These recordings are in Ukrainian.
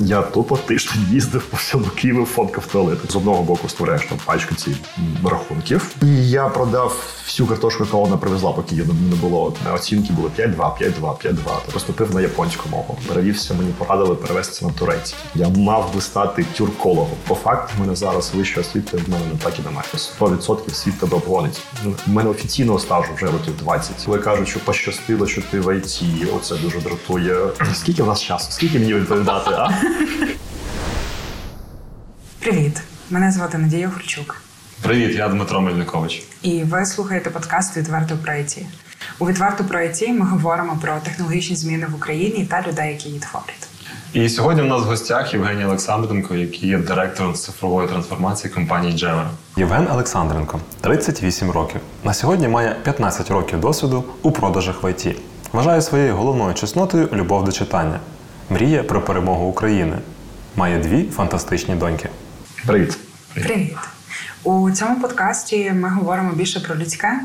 Я тупо тиждень їздив по всьому Києву, фоткав туалети. З одного боку створяєш там пачку ці рахунків. І я продав всю картошку, яку вона привезла, поки її не було. Оцінки були 5-2, 5-2, 5-2. Та поступив на японську мову. Перевівся, мені порадили перевестися на турецький. Я мав би стати тюркологом. По факту, в мене зараз вища освіта в мене не так і немає. 100% світ тебе обгонить. У мене офіційного стажу вже років 20. Коли кажуть, що пощастило, що ти в ІТ, оце дуже дратує. Скільки в нас часу? Скільки мені відповідати? а? Привіт, мене звати Надія Гурчук. Привіт, я Дмитро Мельникович. І ви слухаєте подкаст Відверто про ІТ. У відверто про ІТ ми говоримо про технологічні зміни в Україні та людей, які їх творять. І сьогодні в нас в гостях Євгеній Олександренко, який є директором з цифрової трансформації компанії Джевер. Євген Олександренко 38 років. На сьогодні має 15 років досвіду у продажах в ІТ. Вважає своєю головною чеснотою любов до читання. Мріє про перемогу України. Має дві фантастичні доньки. Привіт. Привіт! У цьому подкасті ми говоримо більше про людське,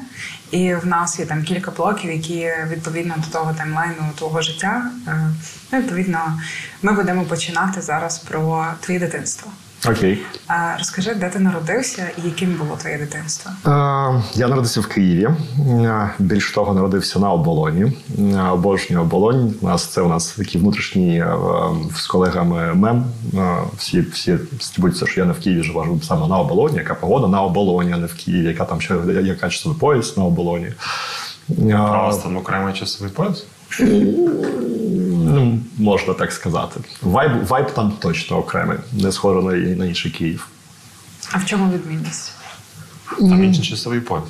і в нас є там кілька блоків, які відповідно до того таймлайну твого життя. е, Ну, відповідно, ми будемо починати зараз про твоє дитинство. Окей. А Розкажи, де ти народився і яким було твоє дитинство? Я народився в Києві. Більш того, народився на оболоні. Обожнюю оболонь. У нас це у нас такий внутрішній е, з колегами мем. Всі всі стібуться, що я не в Києві живу, живу саме на оболоні. Яка погода на оболоні, а не в Києві. Яка там ще яка часовий пояс на оболоні. Е, Право там окремий часовий пояс. Ну, можна так сказати. Вайб, вайб там точно окремий, не схоже на, на інший Київ. А в чому відмінність? Там інший часовий пояс.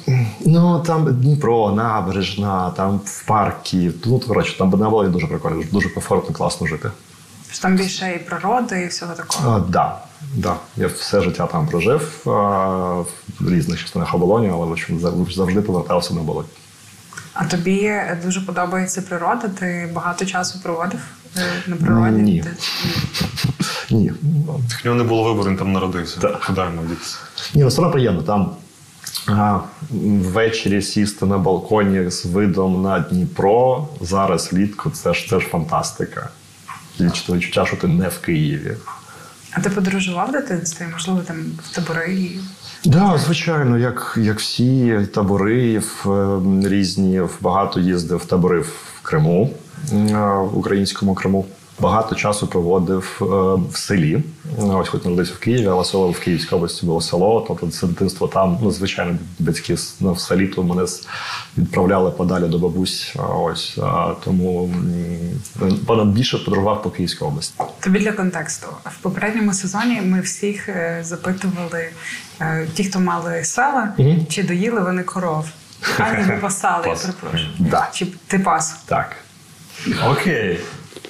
Ну там Дніпро, набережна, там в парки. Ну, коротше, там на Волині дуже прикольно, дуже комфортно, класно жити. Там більше і природи, і всього такого. А, да, да. Я все життя там прожив а, в різних частинах оболоні, але в общем, завжди повертався на оболонь. А тобі дуже подобається природа? Ти багато часу проводив е, на природі? Ні. Ти- Ні. Так нього не було вибору, він там народився. Так. Куди йому? Ні, ну все одно приємно. Там а, ввечері сісти на балконі з видом на Дніпро зараз влітку це ж це ж фантастика. Відчуття, відчуття, що ти не в Києві. А ти подорожував в дитинстві? Можливо, там в табори? Да, звичайно, як, як всі табори в, е, різні, багато їздив табори в Криму, е, в українському Криму. Багато часу проводив е, в селі. Ось хоч народився в Києві, але село в Київській області було село. Тобто це дитинство там, ну, звичайно, батьки ну, в селі, то мене відправляли подалі до бабусь. Ось а, тому понад більше подорожував по Київській області. Тобі для контексту. В попередньому сезоні ми всіх е, запитували, е, ті, хто мали села, Мгм. чи доїли вони коров. А не пасали, я перепрошую. Да. Чи ти пас? Так. Окей.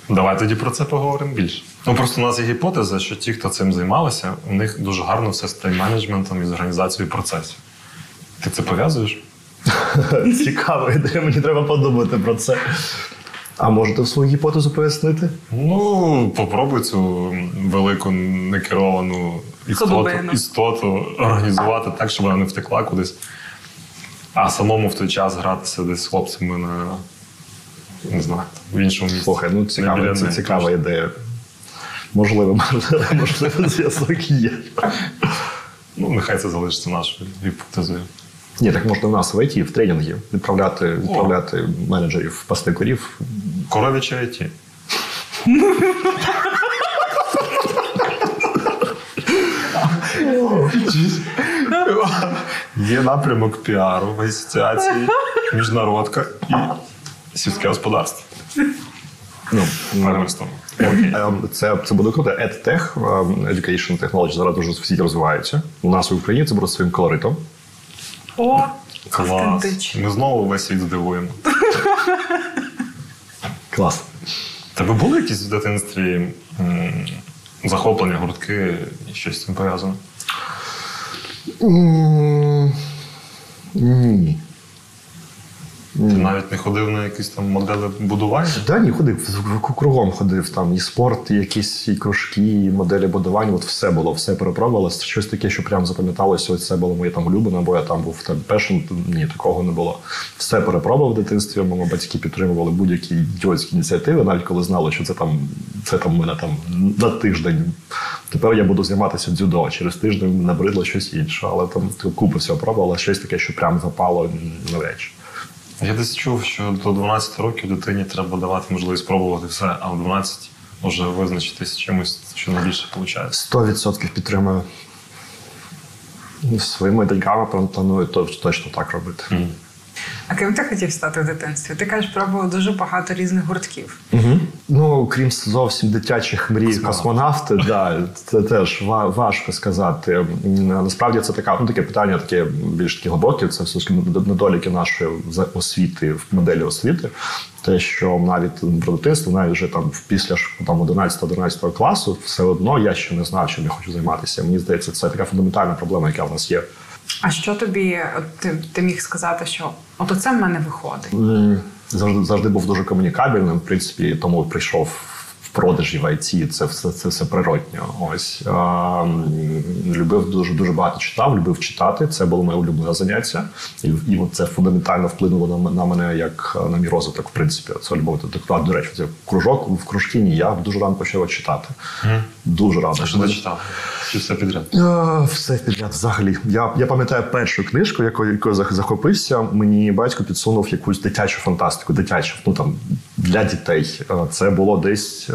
Давай тоді про це поговоримо більше. Ну просто у нас є гіпотеза, що ті, хто цим займалися, у них дуже гарно все з тайм-менеджментом і з організацією процесів. Ти це пов'язуєш? Цікава ідея, мені треба подумати про це. А можете свою гіпотезу пояснити? Ну, попробуй цю велику некеровану істоту, істоту організувати так, щоб вона не втекла кудись. А самому в той час гратися десь з хлопцями на не знаю, в іншому місці. Слухай, ну цікава, це цікава ідея. Можливо, можливо, зв'язок є. Ну, нехай це залишиться нашою гіпотезою. Ні, так можна в нас в ІТ, в тренінги відправляти, відправляти менеджерів пасти корів. Коров'яче IT. Є напрямок піару в асоціації, міжнародка і сільське господарство. Ну, Фермерство. Ем, Це, це буде круто. EdTech, ем, Education Technology зараз дуже в світі розвиваються. У нас в Україні це буде своїм колоритом. О, Клас. Ми знову весь світ здивуємо. Клас. Тебе були якісь в дитинстві м, захоплення, гуртки і щось з цим пов'язане? Ні. Ти навіть не ходив на якісь там моделі будування? Да, ні, ходив кругом ходив там і спорт, і якісь і кружки, і моделі будування. От все було, все перепробувало. Щось таке, що прям запам'яталося. Ось це було моє там улюблене, бо я там був там пешен. Ні, такого не було. Все перепробував в дитинстві. Мої батьки підтримували будь-які ідіотські ініціативи, навіть коли знали, що це там це там мене там на тиждень. Тепер я буду займатися дзюдо. Через тиждень набридло щось інше, але там купу всього пробувала, щось таке, що прям запало навряд чи. Я десь чув, що до 12 років дитині треба давати можливість спробувати все, а в 12 може визначитись чимось, що найбільше виходить. Сто відсотків підтримую. Своїми доньками планую точно так робити. А ким ти хотів стати в дитинстві? Ти кажеш, пробував дуже багато різних гуртків. Угу. Ну, крім зовсім дитячих мрій, космонавти, да, це теж важко сказати. Насправді це така, ну, таке питання, таке більш таке глибоке. Це все ж недоліки нашої освіти, в моделі освіти. Те, що навіть про дитинство, навіть вже там після там 11-11 класу, все одно я ще не знав, чим я хочу займатися. Мені здається, це така фундаментальна проблема, яка в нас є. А що тобі, ти, ти міг сказати, що от оце в мене виходить? М, завжди, завжди був дуже комунікабельним. В принципі, тому прийшов продажі в IT. Це все це все природньо. Ось а, любив дуже дуже багато читав, любив читати. Це було моє улюблене заняття, і, і це фундаментально вплинуло на, на мене як е, на мій розвиток. В принципі, це любов до. До речі, це кружок в кружки ні. Я дуже рано почав читати. Дуже рано. А що ти читав? Чи все підряд? Е, Все підряд взагалі. Я, я пам'ятаю першу книжку, якою, якою захопився. Мені батько підсунув якусь дитячу фантастику, дитячу, ну там для дітей. Е, Це було десь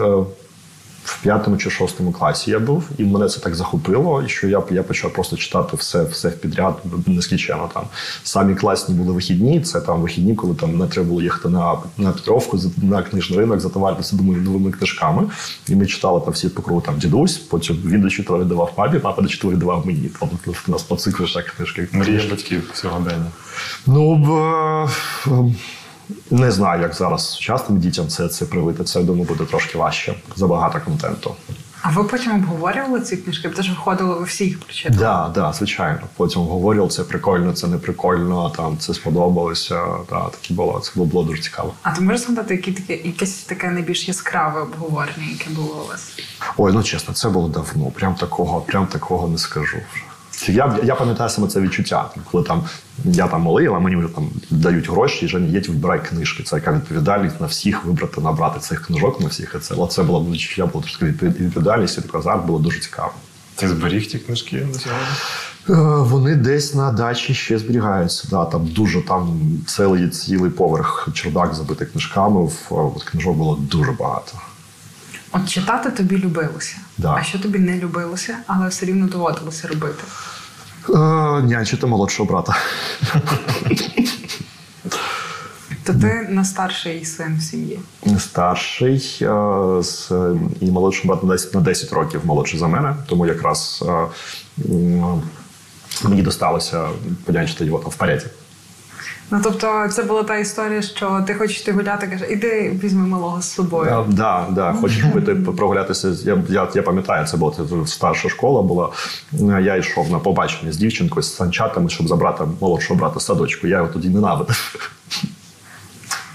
в п'ятому чи шостому класі я був, і мене це так захопило, і що я, я почав просто читати все, все підряд нескінченно. Там самі класні були вихідні. Це там вихідні, коли там не треба було їхати на, на Петровку, на книжний ринок, затоваритися думаю, новими книжками. І ми читали там всі по кругу там дідусь, потім він дочитував, віддавав папі, папа дочитував, віддавав мені. Там у нас по циклу ж так книжки. Мрія батьків сьогодення. Ну б, е, не знаю, як зараз сучасним дітям це, це привити. Це думаю, буде трошки важче. Забагато контенту. А ви потім обговорювали ці книжки? Бо ж виходили, ви всі їх прочитали. Да, да, звичайно. Потім говорив, це прикольно, це не прикольно, там це сподобалося. Да, такі було. Це було дуже цікаво. А ти можеш згадати, які таке, якесь таке найбільш яскраве обговорення, яке було у вас? Ой, ну чесно, це було давно. Прям такого, прям такого не скажу. Я, я пам'ятаю саме це відчуття, коли там я там малий, а мені вже там дають гроші, і Женя, їдь, вибирай книжки. Це яка відповідальність на всіх вибрати, набрати цих книжок на всіх. І це, це було відчуття, було трошки відповідальність, і такий азарт було дуже цікаво. Ти зберіг ті книжки до сьогодні? Е, Вони десь на дачі ще зберігаються. Да, там дуже там цілий цілий поверх чердак забитий книжками. В от книжок було дуже багато. От читати тобі любилося. Да. А що тобі не любилося, але все рівно доводилося робити? Е, нянчити молодшого брата. То ти на старший син в сім'ї. Старший е, з і молодший брат на 10, на 10 років молодший за мене, тому якраз е, мені досталося понянчити його в поряді. Ну тобто, це була та історія, що ти хочеш йти гуляти, каже, іди візьми малого з собою. Так, да, да, хочеш піти прогулятися. Я, я, я пам'ятаю, це була це старша школа була. Я йшов на побачення з дівчинкою з санчатами, щоб забрати молодшого брата з садочку. Я його тоді ненавидив.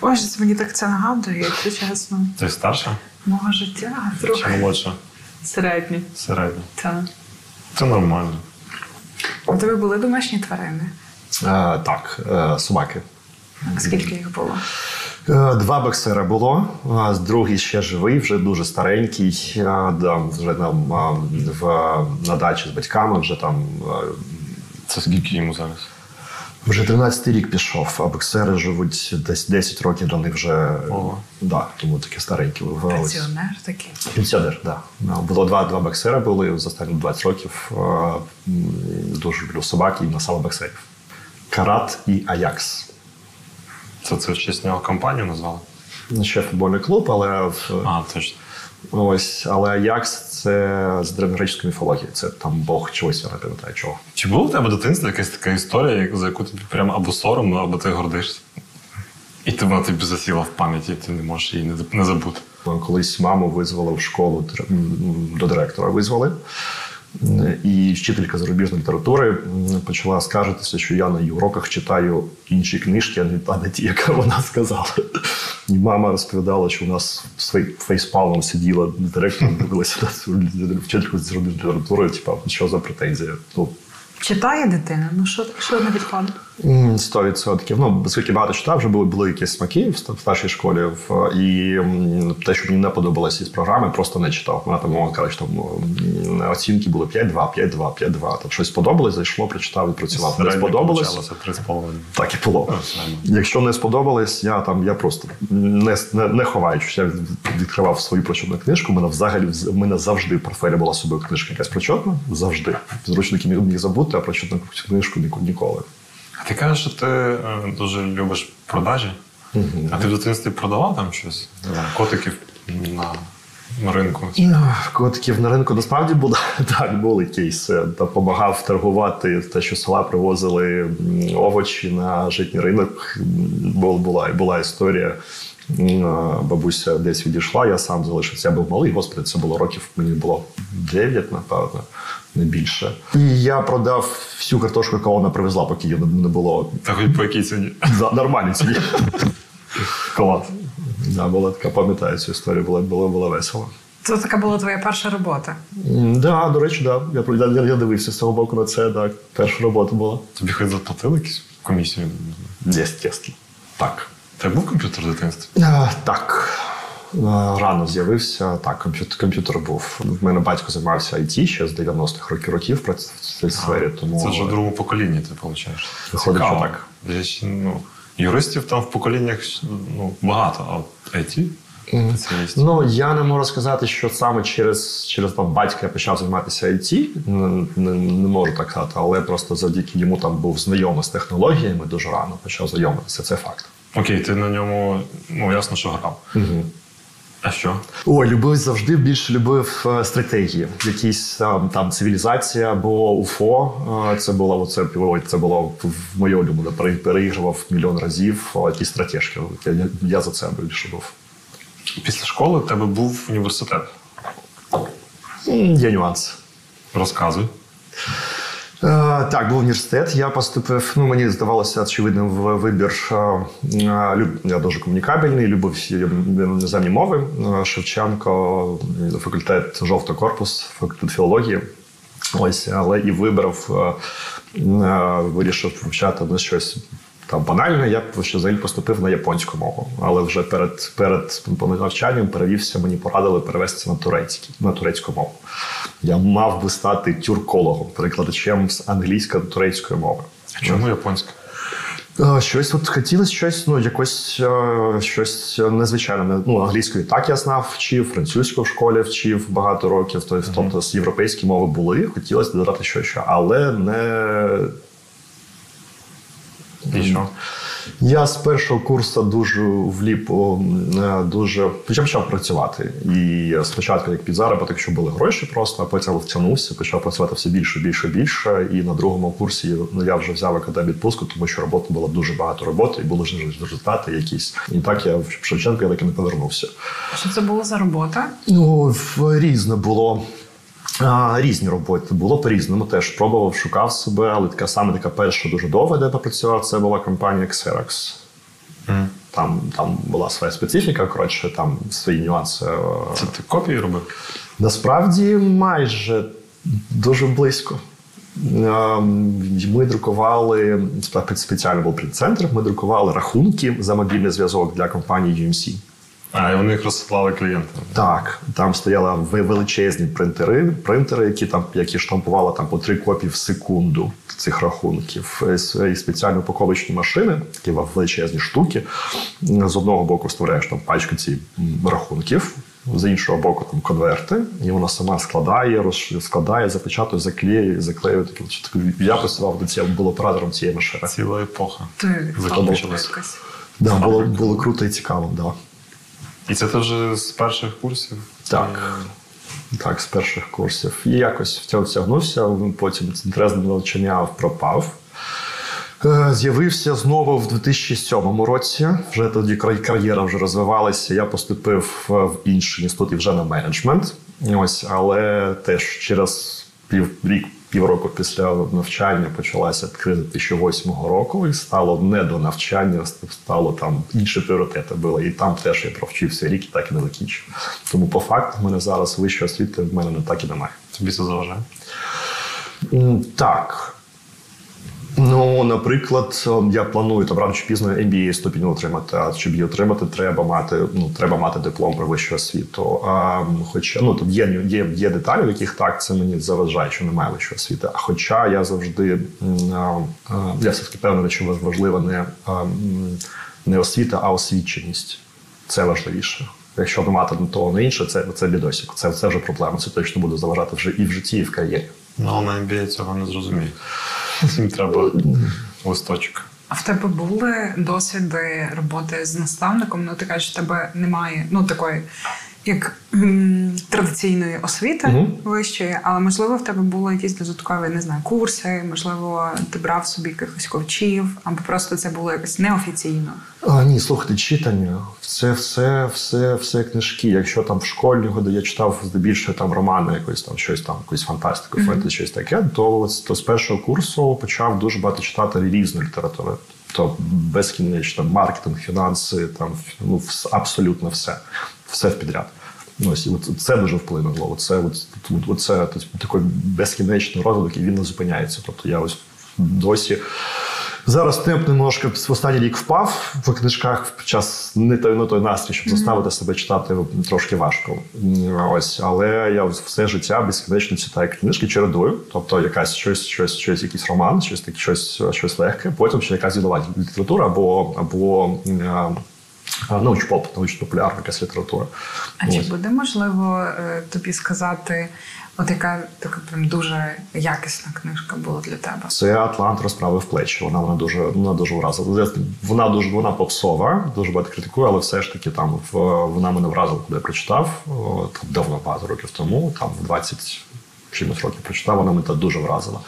Боже, це мені так це нагадує, якщо чесно. Ти старша Мого життя чи молодша? середнє. Середня. Та. Це нормально. У тебе були домашні тварини? Е, так, е, собаки. Скільки їх було? Е, Два боксера було, а другий ще живий, вже дуже старенький. вже там в, на дачі з батьками, вже там Це скільки йому зараз? вже 13 рік пішов, а боксери живуть десь 10 років до них вже. Ого. Да, тому такі старенькі вивелися. Пенсіонер такий. Пенсіонер, так. Да. Було два, два боксера були за останні 20 років. Дуже люблю собаки і на саме боксерів. Карат і Аякс. Це це в честь нього компанію назвали? Ще футбольний клуб, але в- А, точно. Ось, але Аякс це з древньогреческої міфології. Це там Бог чогось, я не пам'ятаю чого. Чи було в тебе в дитинстві якась така історія, за яку тобі прям або соромно, або ти гордишся? І ти вона тобі засіла в пам'яті, ти не можеш її не забути. Колись маму визвали в школу до директора. Визвали. І вчителька зарубіжної літератури почала скаржитися, що я на її уроках читаю інші книжки, а не та не ті, яка вона сказала. І мама розповідала, що у нас фейспалом сиділа директор, дивилася на вчительку з зарубіжної літератури, типа, що за претензія. Ну, Читає дитина, ну що що не підходить? Сто відсотків. Ну, оскільки багато читав, вже були були якісь смаки в старшій школі. І те, що мені не подобалося із програми, просто не читав. Вона там мова каже, там оцінки були 5-2, 5-2, 5-2. Там щось сподобалось, зайшло, прочитав і працював. Не сподобалось. Так і було. Якщо не сподобалось, я там я просто не не, не ховаючись. Я відкривав свою прочетну книжку. У мене взагалі в мене завжди в портфелі була собою книжка якась прочетна. Завжди. Зручники міг забути, а прочетну книжку ніколи. А ти кажеш, що ти е, дуже любиш продажі? Угу. А ти в дитинстві продавав там щось? Котиків на ринку? Котиків на ринку насправді було так, були кейси. Допомагав торгувати те, що села привозили овочі на житній ринок. Була була історія. Бабуся десь відійшла, я сам залишився. Я був малий, господи, це було років, мені було 9, напевно не більше. І я продав всю картошку, яку вона привезла, поки її не було. Та хоч по якій ціні? За нормальній ціні. Клас. Да, була така, пам'ятаю цю історію, було, було, було весело. Це така була твоя перша робота? Так, да, до речі, да. Я, я я, дивився з цього боку на це, так. Перша робота була. Тобі хоч заплатили якусь комісію? Єстественно. Так. Це був комп'ютер в дитинстві? А, Так. Рано з'явився так, комп'ютер комп'ютер був. В мене батько займався IT ще з 90-х років років в цій сфері. Тому це вже в другому поколінні. Ти. Виходить, що так. ну, юристів там в поколіннях ну, багато, а от IT Ну я не можу сказати, що саме через через там батька я почав займатися IT, не, не, не можу так сказати, але просто завдяки йому там був знайомий з технологіями дуже рано почав знайомитися. Це факт. Окей, ти на ньому ну ясно, що грав. Угу. А що? Ой, любив завжди більше любив е, стратегії. Якісь там там цивілізація або УФО. Е, це було оце це було в моє улюблене. Переігрував мільйон разів. Якісь стратежки. Я, я за це більше був. Після школи в тебе був університет. Є нюанс. Розказуй. Е, так, був університет. Я поступив. Ну мені здавалося очевидним вибір. Е, е, я дуже комунікабельний, любив іноземні мови. Шевченко, факультет жовтий корпус, факультет філології. Ось, але і вибрав, вирішив вивчати на щось там банально, я ще взагалі поступив на японську мову, але вже перед перед навчанням перевівся, мені порадили перевестися на турецький, на турецьку мову. Я мав би стати тюркологом, перекладачем з англійської до турецької мови. Чому японська? Щось от хотілося щось, ну якось щось незвичайне. Ну, англійською так я знав, вчив, французьку в школі вчив багато років. Тобто з європейські мови були, хотілося додати щось, але не і що? Я з першого курсу дуже вліп, е, дуже почав почав працювати. І спочатку, як під заробіток, що були гроші, просто а потім втягнувся, почав працювати все більше, більше, більше. І на другому курсі ну, я вже взяв академію відпустку, тому що роботи було дуже багато роботи, і були ж результати якісь. І так я в Шевченко я так і не повернувся. Що це було за робота? Ну різне було. Різні роботи було по-різному. Теж пробував, шукав себе, але така саме така перша дуже довга, де попрацював, це була компанія Xerox. Mm. Там там була своя специфіка, коротше, там свої нюанси. Це ти копії робив? Насправді майже дуже близько. Ми друкували спеціально був принт-центр, Ми друкували рахунки за мобільний зв'язок для компанії UMC. А, і вони їх розсилали клієнтам. Так, там стояли величезні принтери, принтери, які там які штампували там по три копії в секунду цих рахунків. І спеціально упаковочні машини, такі величезні штуки. З одного боку створяєш там пачку ці рахунків. З іншого боку, там конверти, і вона сама складає, роз... складає, запечатує, заклеює, заклеює. Я працював до цього, був оператором цієї машини. Ціла епоха. Закінчилась. Да, було було круто і цікаво, да. І це ти вже з перших курсів? Так. Так, з перших курсів. І якось в цьому втягнувся, потім інтерес до навчання пропав. Е, з'явився знову в 2007 році. Вже тоді кар'єра вже розвивалася. Я поступив в інший інститут і вже на менеджмент. Ось, але теж через пів рік. Півроку після навчання почалася криза 2008 року, і стало не до навчання, стало там інші пріоритети були. І там теж я провчився рік і так і не закінчив. Тому по факту в мене зараз вища освіти в мене не так і немає. Тобі це заважає? Так. Ну, наприклад, ем, я планую там рано чи пізно MBA ступінь отримати. А щоб її отримати, треба мати ну треба мати диплом про вищу освіту. А, хоча ну там є, є, є деталі, в яких так це мені заважає, що немає вищої освіти. А хоча я завжди а, а, я все таки певний, що важлива не, а, не освіта, а освіченість. Це важливіше. Якщо не мати того не інше, це, це бідосік. Це, це вже проблема. Це точно буде заважати вже і в житті, і в кар'єрі. Ну, на MBA цього не зрозуміє. Їм треба листочок. А в тебе були досвіди роботи з наставником? Ну, ти кажеш, в тебе немає ну такої, як м, традиційної освіти Мгм. вищої, але можливо в тебе були якісь додаткові не знаю, курси, можливо, ти брав собі якихось ковчів, або просто це було якось неофіційно. А, ні, слухайте, читання. Це все, все, все книжки. Якщо там в школьні годи я читав здебільшого там романи, якось там щось там, якусь фантастику, mm фентезі, щось таке, то, то з першого курсу почав дуже багато читати різної літератури. То безкінечно маркетинг, фінанси, там ну абсолютно все, все в підряд. Ну, Ось і от це дуже вплинуло. Оце, от, от, оце такий безкінечний розвиток, і він не зупиняється. Тобто я ось досі Зараз темп немножко в останній рік впав в книжках під час не той, не той настрій, щоб заставити себе читати трошки важко. Ось, але я все життя безкінечно читаю книжки, чередую. Тобто якась щось, щось, щось, якийсь роман, щось таке, щось, щось легке, потім ще якась ділова література або або научпоп, научно-популярна якась література. А чи буде можливо е, тобі сказати, от яка така прям дуже якісна книжка була для тебе? Це Атлант розправив плечі. Вона вона дуже вона дуже вразила. Вона дуже вона попсова, дуже багато критикує, але все ж таки там вона мене вразила, коли я прочитав там давно багато років тому, там в 20 чимось років прочитав, вона мене дуже вразила.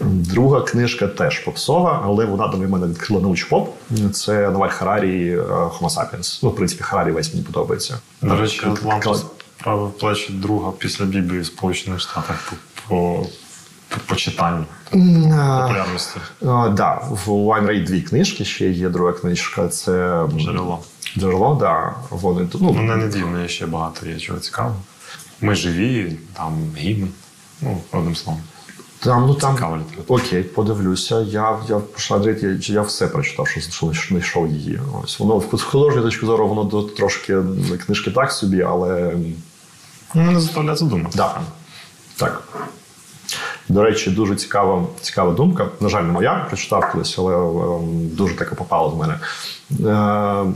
Друга книжка теж попсова, але вона до мене відкрила научпоп. Це Новаль Харарі е, Homo sapiens. Ну, в принципі, Харарі весь мені подобається. До речі, Е, Атлантус правив плечі друга після Біблії в Сполучених Штатах по, по, читанню популярності. А, да, в Wine Rate дві книжки, ще є друга книжка. Це Джерело. Джерело, да. Вони ну, Мене не дивно, ще багато є чого цікавого. Ми живі, там гімн. Ну, одним словом. Там, ну там Цікава література. окей, подивлюся. Я я я, я все прочитав, що, що знайшов її. Ось воно з художньої точки зору, воно до- трошки книжки так собі, але Ну, не заставляє задумати. да. так. До речі, дуже цікава, цікава думка. На жаль, не моя, прочитав колись, але ем, дуже таке попало до мене. Е,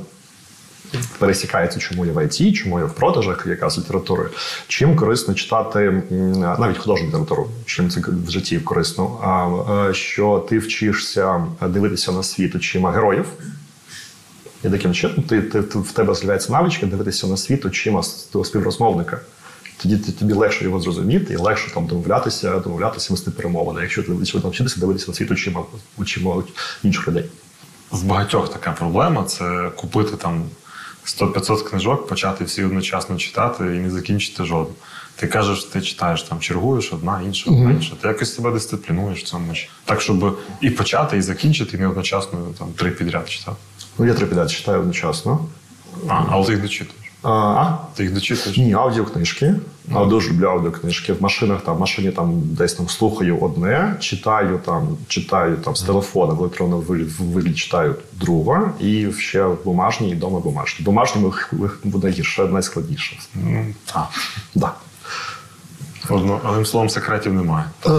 пересікається, чому я в ІТ, чому я в продажах, яка з літератури. Чим корисно читати навіть художню літературу, чим це в житті корисно, е, що ти вчишся дивитися на світ очима героїв. І таким чином ти, ти, ти- в тебе з'являється навичка дивитися на світ очима співрозмовника. Тоді тобі легше його зрозуміти і легше там домовлятися, домовлятися вести перемовини. Якщо ти навчитися дивитися на світ очима, очима інших людей. В багатьох така проблема це купити там 100-500 книжок, почати всі одночасно читати і не закінчити жодну. Ти кажеш, ти читаєш там, чергуєш одна, інша, одна, інша. Ти якось себе дисциплінуєш в цьому. Так, щоб і почати, і закінчити, і не одночасно там три підряд читати. Ну, я три підряд читаю одночасно. А, але ти їх дочитуєш. А, а? Ти їх дочитуєш. Ні, аудіокнижки. А, дуже люблю аудіокнижки. В машинах там в машині там десь там слухаю одне, читаю там, читаю там з телефона, в електронному вигляді читаю друге, і ще в бумажній і вдома бумажні. Бумажні буде гірше, найскладніше. Ну, А, Да. Одно, одним словом, секретів немає. Е,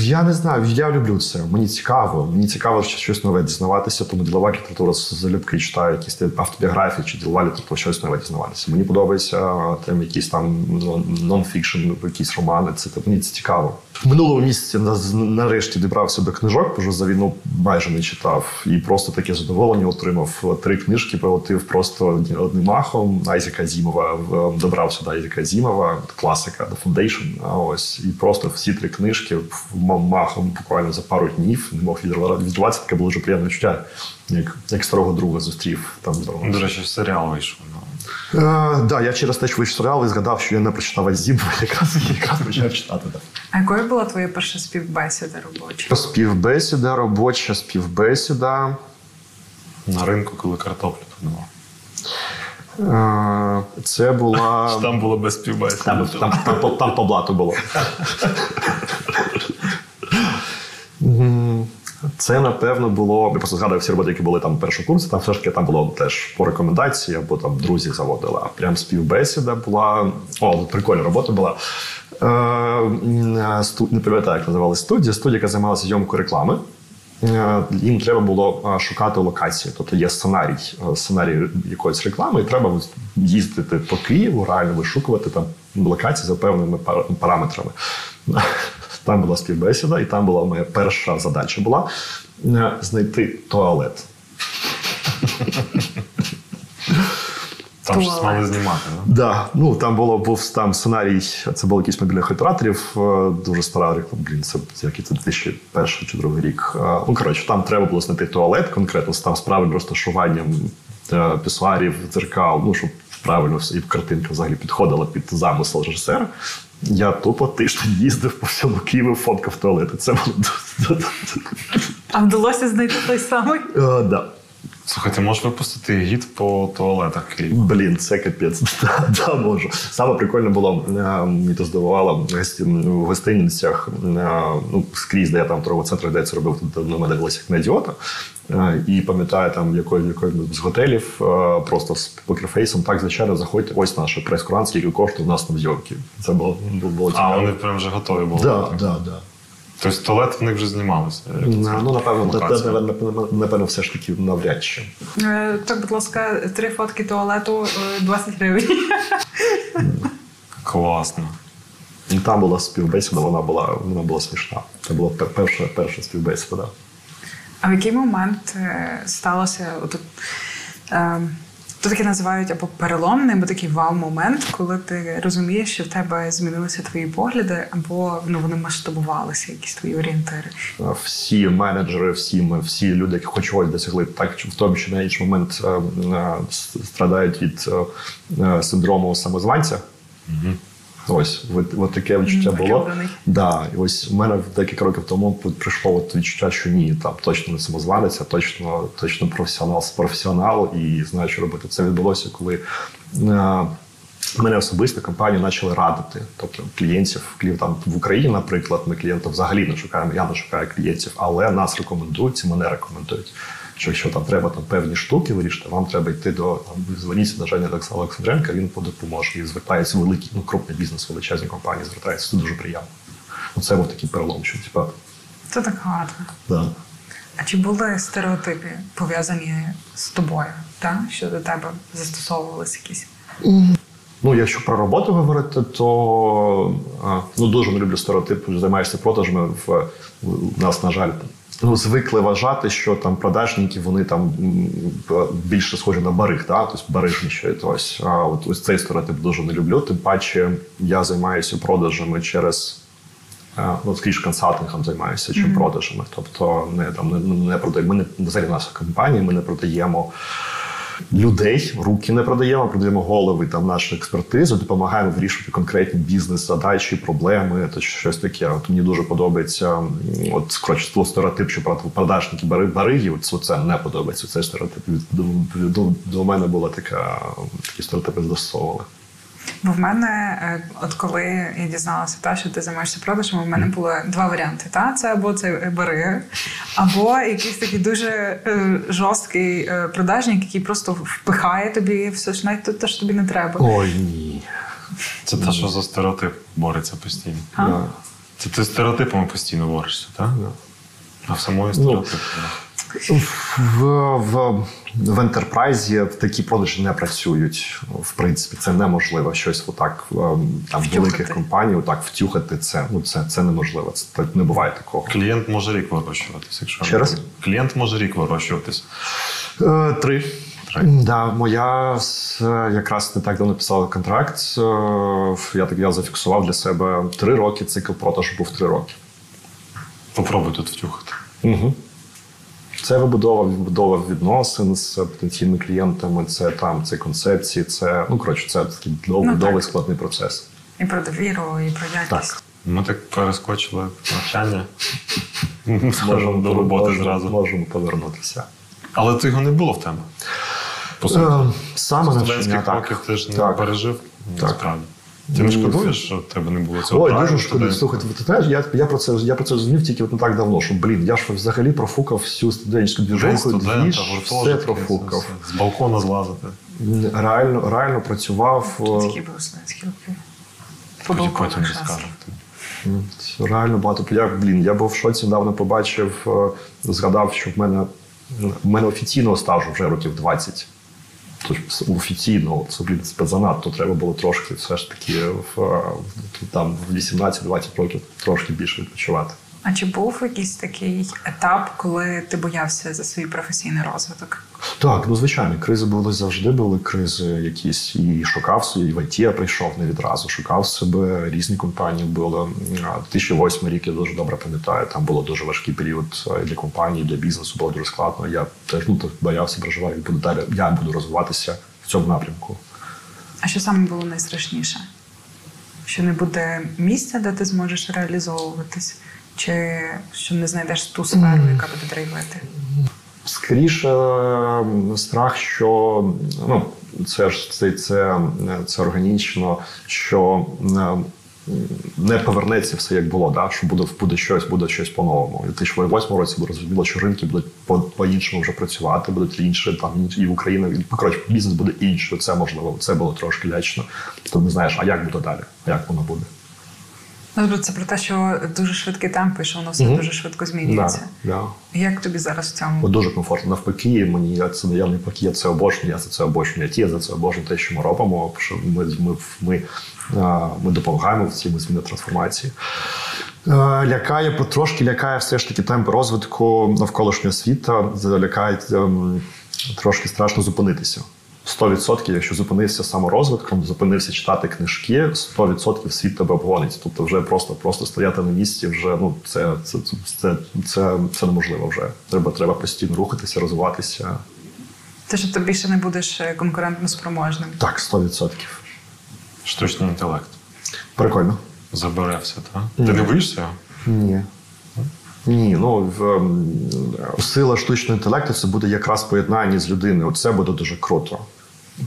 я не знаю, я люблю це. Мені цікаво. Мені цікаво що- щось нове дізнаватися, тому ділова література залюбки читаю якісь автобіографії чи ділова література, щось нове дізнаватися. Мені подобається там якісь там нон-фікшн, якісь романи. Це це- мені це цікаво. В минулому місяці на- нарешті дібрався до книжок, бо за війну майже не читав. І просто таке задоволення отримав. Три книжки прилетив просто одним махом. Айзека Азімова в- добрався до Айзека Азімова, класика The Foundation. А ось і просто всі три книжки в- махом буквально за пару днів не мог відірвати- відірватися. Таке було дуже приємне відчуття, як, як старого друга зустрів там. До речі, серіал вийшов. Ну, Е, да, я через те, що вийшов серіал і згадав, що я не прочитав Азіб, якраз якраз почав читати. Да. А якою була твоя перша співбесіда робоча? Співбесіда, робоча співбесіда. На ринку, коли картоплю продавав. Е, Це була. Там було без співбесіди. Там, там, там, по- там по блату було. Це, напевно, було. Я просто згадую всі роботи, які були там першого курсу. Там все ж таки там було теж по рекомендації, або там друзі заводили. А прям співбесіда була. О, прикольна робота була. Е, Не пам'ятаю, як називалась студія. Студія, яка займалася зйомкою реклами. Е, Їм треба було е, шукати локації, тобто є сценарій, е, сценарій якоїсь реклами, і треба їздити по Києву, реально вишукувати там локації за певними параметрами. Там була співбесіда, і там була моя перша задача була знайти туалет. Там щось Туалет. мали знімати, да? Да, ну там було був там сценарій. Це був якийсь мобільних операторів. е, Дуже стара реклама. Блін, це який це 2001 чи другий рік. Е, Ну коротше, там треба було знайти туалет конкретно там з правильним розташуванням е, пісуарів, дзеркал. Ну щоб правильно і картинка взагалі підходила під замисел режисера. Я тупо тиждень їздив по всьому Києву, фоткав туалети. Це було А вдалося знайти той самий? Да. Слухай, ти можеш випустити гід по туалетах Києва? Блін, це капець. Да, да, можу. Саме прикольне було, е, мені то здивувало в гостиницях, е, ну, скрізь, де я там в торговому де я це робив, тут на мене дивилися як на ідіота. Е, І пам'ятаю, там якої, якої з готелів е, просто з покерфейсом, так, звичайно, заходьте, ось наш прес-курант, скільки коштує у нас на зйомки. Це було, було А, вони прям вже готові були. Да, да, да. Тобто туалет в них вже знімалися. як? Ну, напевно, напевно, все ж таки навряд чи. Е, Так, будь ласка, три фотки туалету е, 20 гривень. Класно. І Там була співбесіда, вона була, вона була смішна. Це була перша, перша співбесіда. А в який момент е, сталося от, е, то таке називають або переломний, або такий вау-момент, коли ти розумієш, що в тебе змінилися твої погляди, або ну, вони масштабувалися, якісь твої орієнтири. всі менеджери, всі ми, всі люди, які хоч чогось досягли, так в тому чи на інший момент е, е, страдають від синдрому самозванця. синдрому самозванця. Ось, от, от таке відчуття було. Да, і ось у мене декілька років тому прийшло от відчуття, що ні, там точно не самозванець, а точно, точно професіонал, професіонал, і знаю, що робити. Це відбулося, коли е, мене особисто компанію почали радити. Тобто клієнтів, клієнт там в Україні, наприклад, ми клієнта взагалі не шукаємо, я не шукаю клієнтів, але нас рекомендують, і мене рекомендують. Що якщо там треба там певні штуки вирішити, вам треба йти до там, дзвоніться до Жені Олександренка, він допоможе. І звертається великий, ну крупний бізнес, величезні компанії звертаються. Це дуже приємно. Ну, це був такий перелом, що типа, Це так гарно. да. А чи були стереотипи пов'язані з тобою, та? що до тебе застосовувалися якісь? Ну, якщо про роботу говорити, то ну дуже не люблю стереотипи, займаєшся продажами. В у нас, на жаль, ну звикли вважати, що там продажники вони там більше схожі на бариг, да? тобто барижничають. Ось а от ось цей стереотип дуже не люблю. Тим паче я займаюся продажами через. а, Ну, скоріше консалтингом займаюся, чим продажами. Тобто, не там не, не продаємо. Ми не взагалі наша компанія, ми не продаємо людей, руки не продаємо, продаємо голови там нашу експертизу, допомагаємо вирішувати конкретні бізнес-задачі, проблеми, та щось таке. От мені дуже подобається. От коротше, стереотип, що продажники бари бариги. От це не подобається. Цей стереотип до, до, до мене була така такі стереотипи застосовували. Бо в мене, е, от коли я дізналася, та, що ти займаєшся продажами, в мене було два варіанти. Та? Це або це бариги, або якийсь такий дуже е, жорсткий е, продажник, який просто впихає тобі все ж навіть те, що тобі не треба. Ой ні. Це те, що за стереотип бореться постійно. А? Це ти стереотипами постійно борешся, так? Да. А в самої стереотипи. В, в, в ентерпрайзі такі продажі не працюють. В принципі, це неможливо. Щось отак ем, там Втюхати. великих компаній, отак втюхати це. Ну це, це неможливо. Це так не буває такого. Клієнт може рік вирощуватись, якщо Ще раз? клієнт може рік вирощуватись. Е, три. Три. Да, моя якраз не так давно писала контракт. Е, Я так я зафіксував для себе три роки. Цикл продажу був три роки. Попробуй тут втюхати. Угу. Це вибудова, вибудова відносин з потенційними клієнтами, це там, це концепції, це ну коротше, це такий довгий, Ну, так. довгий складний процес. І про довіру, і про якість. Так. Ми так перескочили навчання. Можемо до роботи можемо, зразу. Можемо повернутися. Але то його не було в тебе. По суті. Е, Саме навчання, так. років ти ж не Так. пережив Так. насправді. Ти не шкодуєш, що тебе не було цього? Ой, дуже шкода. Слухайте, ти знаєш, я, я про це я про це зрозумів тільки от не так давно, що блін, я ж взагалі профукав всю студентську двіжуху, двіж, все профукав. все. з балкона злазити. Реально, реально працював. Такі Потім балконах потім розкажу. Реально багато. Я, блін, я був в шоці, недавно побачив, е, згадав, що в мене, в мене офіційного стажу вже років 20. Офіційно, це блін, це занадто. Треба було трошки все ж таки в, е, в- там, в 18-20 років трошки більше відпочивати. А чи був якийсь такий етап, коли ти боявся за свій професійний розвиток? Так, ну звичайно, кризи були завжди були кризи якісь і шукав собі, і в ІТ я прийшов не відразу. Шукав себе різні компанії. Було А, 2008 рік, я дуже добре пам'ятаю. Там було дуже важкий період для компанії, для бізнесу було дуже складно. Я теж ну так боявся, переживав, і буду далі. Я буду розвиватися в цьому напрямку. А що саме було найстрашніше? Що не буде місця, де ти зможеш реалізовуватись, чи що не знайдеш ту сферу, яка буде драйвити? Скоріше страх, що ну це ж це, це, це органічно, що е, не повернеться все як було, да? що буде буде щось, буде щось по-новому. В 2008 році було зрозуміло, що ринки будуть по- по-іншому вже працювати, будуть інші там і Україна і коротше, бізнес буде інший. Це можливо, це було трошки лячно. То не знаєш, а як буде далі? А як воно буде? Ну, це про те, що дуже швидкий темп, що воно все Мгм. дуже швидко змінюється. Да, да. Як тобі зараз в цьому? От дуже комфортно. Навпаки, мені це я навпаки, я це обожнюю, я за це обожнюю. Я за це обожнюю те, що ми робимо. Що ми, ми, ми, ми допомагаємо в цій зміни трансформації. Лякає потрошки, лякає все ж таки темп розвитку навколишнього світу. Лякає ем, трошки страшно зупинитися. 100%, якщо зупинився саморозвитком, зупинився читати книжки, 100% світ тебе обгонить. Тобто, вже просто просто стояти на місці, вже ну це це, це, це, це, це неможливо вже. Треба, треба постійно рухатися, розвиватися. Те, що ти більше не будеш е, конкурентно спроможним. Так, 100%. Штучний інтелект. Прикольно. Забере все, так? Ти не боїшся? Ні. Ні, ну в, ем, сила штучного інтелекту це буде якраз поєднання з людиною. Це буде дуже круто.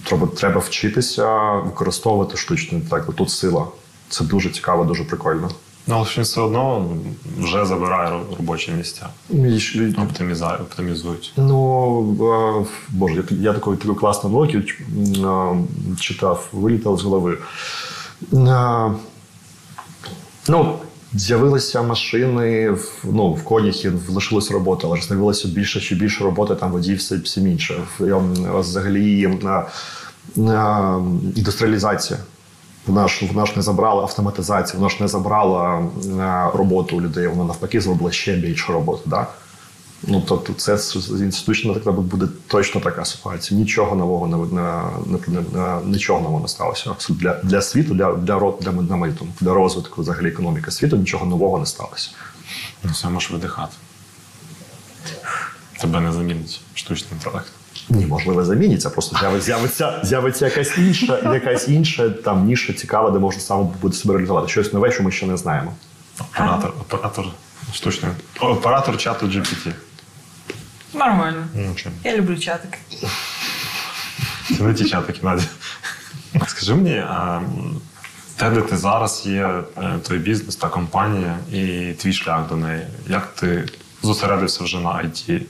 Треба, треба вчитися використовувати штучний інтелект. Тут сила. Це дуже цікаво, дуже прикольно. Ну, але ж він все одно вже забирає робочі місця. І Оптимізує, оптимізують. Ну, боже, я, я таку, таку класну е, читав, вилітав з голови. Ну, з'явилися машини, в- ну, в конях лишилась робота, але ж з'явилося більше чи більше роботи, там водій все, все інше. Взагалі на, на індустріалізація. Вона ж вона ж не забрала автоматизацію, вона ж не забрала роботу у людей, вона навпаки зробила ще більше роботи. Да? Ну, тобто, це з інститутично так буде точно така ситуація. Нічого нового не, не, не, не нічого нового не сталося. Для, для світу, для, для, ро- для, для, для, для розвитку взагалі економіки світу нічого нового не сталося. Ну, все можеш видихати. Тебе не замінить штучний інтелект. Ні, можливо, заміняться, просто з'явиться, з'явиться якась інша, якась інша там ніша цікава, де можна саме буде себе реалізувати. Щось нове, що ми ще не знаємо. Оператор, оператор штучний. Оператор чату GPT. Нормально. Ну, чим? Я люблю чатики. Це не ті чатики, Надя. Скажи мені, а те, де ти зараз є, е, той бізнес, та компанія і твій шлях до неї. Як ти зосередився вже на IT?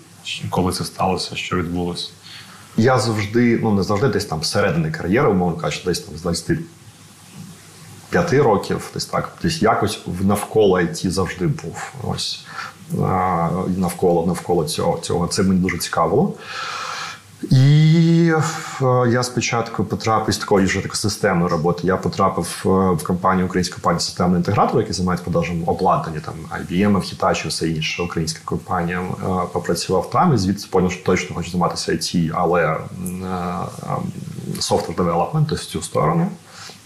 Коли це сталося? Що відбулося? Я завжди, ну не завжди десь там всередині кар'єри, умовно кажучи, десь там з 25 років, десь так, десь якось в- навколо IT завжди був. Ось навколо навколо цього, цього. Це мені дуже цікавило. І е, я спочатку потрапив з такої вже такої системної роботи. Я потрапив е, в компанію українську компанію системний інтегратор, який займається продажем обладнання, там IBM, Hitachi, все інше, українська компанія. Е, Попрацював там і звідси поняв, що точно хочу займатися IT, але software development, тобто в цю сторону.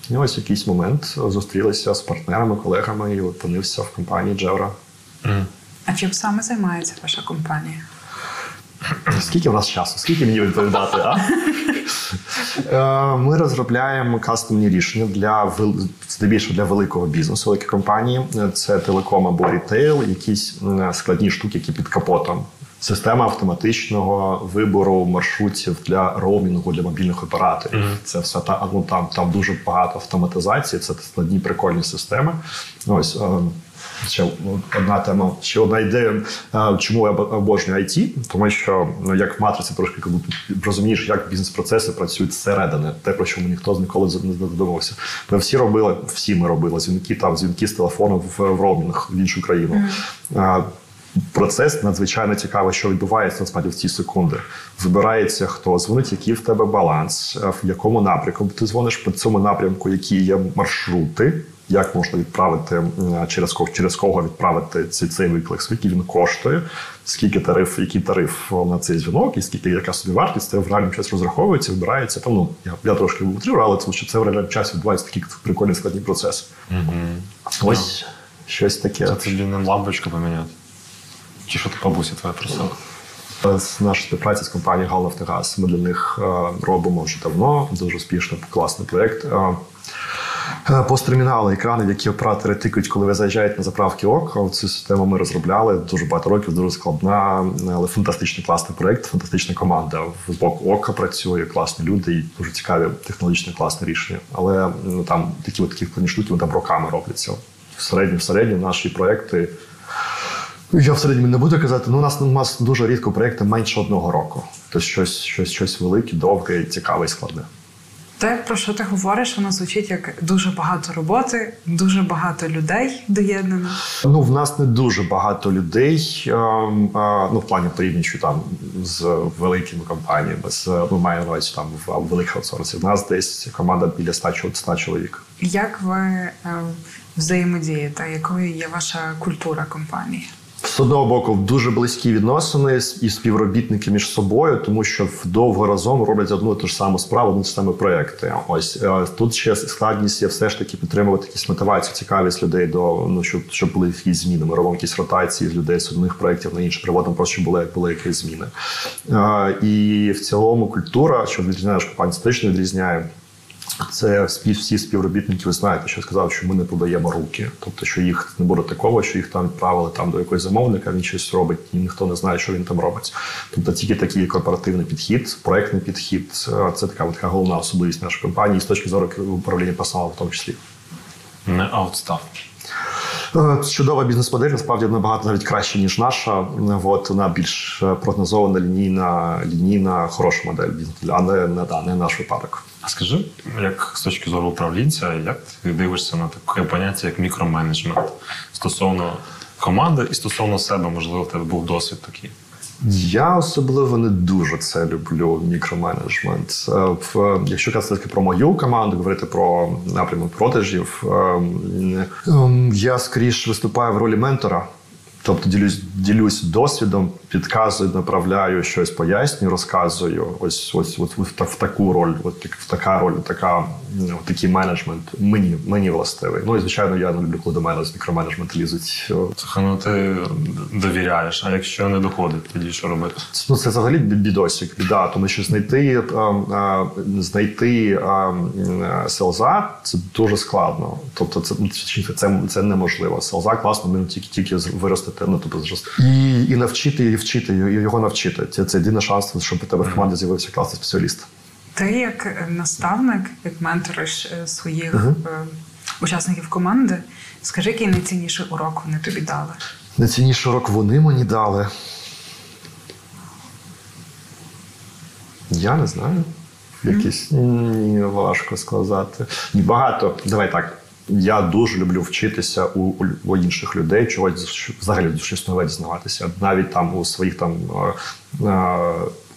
І ось якийсь момент зустрілися з партнерами, колегами і опинився в компанії Джевра. А чим саме займається ваша компанія? Скільки в нас часу? Скільки мені відповідати? а? Е, Ми розробляємо кастомні рішення для здебільшого для великого бізнесу, великі компанії. Це телеком або рітейл, якісь складні штуки, які під капотом. Система автоматичного вибору маршрутів для роумінгу для мобільних операторів. Це все та ну там, там дуже багато автоматизації. Це складні прикольні системи. Ось. Ще одна тема, ще одна ідея, чому я обожнюю IT, тому що ну, як в матриці трошки як будто розумієш, як бізнес-процеси працюють зсередини, те, про що ми ніхто ніколи не задумався. Ми всі робили, всі ми робили дзвінки, там дзвінки з телефону в, в роумінг в іншу країну. Е, Процес надзвичайно цікавий, що відбувається насправді в ці секунди. Вибирається, хто дзвонить, який в тебе баланс, е, в якому напрямку ти дзвониш по цьому напрямку, які є маршрути, як можна відправити через кого через кого відправити цей, цей виклик, скільки він коштує, скільки тариф, який тариф на цей дзвінок, і скільки яка собі вартість, це в реальному часі розраховується, вибирається. Там, ну я, я трошки утрирую, але тому що це в реальному часі відбуваються такі прикольні складні процеси. Ось щось таке. Це тобі не лампочку поміняти. Чи що ти бабуся твоя просила? З нашої співпраці з компанією «Галнафтогаз» ми для них е, робимо вже давно дуже успішний класний проєкт. Е, Посттермінали, екрани, в які оператори тикають, коли ви заїжджаєте на заправки ОК. Цю систему ми розробляли дуже багато років, дуже складна, але фантастичний класний проєкт, фантастична команда. З боку ОКа працює, класні люди і дуже цікаві технологічні класні рішення. Але ну, там такі от такі складні штуки вони там роками робляться. В середньому, в середньому наші проєкти. Я в середньому не буду казати, ну у нас у нас дуже рідко проєкти менше одного року. Тобто щось, щось, щось велике, довге, цікаве і складне. Те, про що ти говориш, воно звучить як дуже багато роботи, дуже багато людей доєднано. Ну, в нас не дуже багато людей. ем, ну, в плані порівнюючи там з великими компаніями. З ми маємо увазі там в великих аутсорсів. У нас десь команда біля 100 чол- 100 чоловік. Як ви е, взаємодієте? Якою є ваша культура компанії? З одного боку, дуже близькі відносини і співробітники між собою, тому що вдовго разом роблять одну і ту ж саму справу, одні самі проекти. Ось е, тут ще складність є все ж таки підтримувати якісь мотивацію, цікавість людей до ну щоб, щоб були якісь зміни. Ми робимо якісь ротації з людей з одних проєктів на інші приводимо, просто щоб були були якісь зміни. Е, І в цілому культура, що відрізняє компанія відрізняє. Це всі співробітники, ви знаєте, що сказав, що ми не подаємо руки. Тобто, що їх не буде такого, що їх там відправили там до якогось замовника, він щось робить, і ніхто не знає, що він там робить. Тобто тільки такий корпоративний підхід, проектний підхід це така, така головна особливість нашої компанії з точки зору управління персоналом в тому числі. Не аутстав. Е, Чудова бізнес-модель, насправді набагато навіть краще, ніж наша. От вона більш е, прогнозована, лінійна, лінійна, хороша модель а не, не, да, не наш випадок. А скажи, як з точки зору управлінця, як ти дивишся на таке поняття, як мікроменеджмент стосовно команди і стосовно себе, можливо, в тебе був досвід такий. Я особливо не дуже це люблю. Мікроменеджмент. Е, В якщо казати про мою команду, говорити про напрямок продажів, ем, я скоріш виступаю в ролі ментора. Тобто ділюсь, ділюсь досвідом, підказую, направляю щось, пояснюю, розказую. Ось ось, ось в, в таку роль, от так- в така роль, така ну, такий менеджмент мені мені властивий. Ну і звичайно, я не люблю, коли до мене з мікроменеджменту лізуть. Ну ти довіряєш, а якщо не доходить, тоді що робити? Ну, це взагалі бі- бідосик, біда, тому що знайти, е, знайти е, селза це дуже складно. Тобто, це, ну, це, це, це неможливо. Селза класно, ми тільки тільки виростити, ну тобто і, і навчити, і вчити, і його навчити. Це, це єдиний шанс, щоб у тебе в команді з'явився класний спеціаліст. Ти як е, наставник, як менториш е, своїх е, учасників команди, скажи, який найцінніший урок вони тобі дали? Найцінніший урок вони мені дали. Я не знаю. Якісь ні, важко сказати. Ні, багато. Давай так. Я дуже люблю вчитися у, у, у інших людей, чогось взагалі щось нове дізнаватися. Навіть там у своїх там е, е,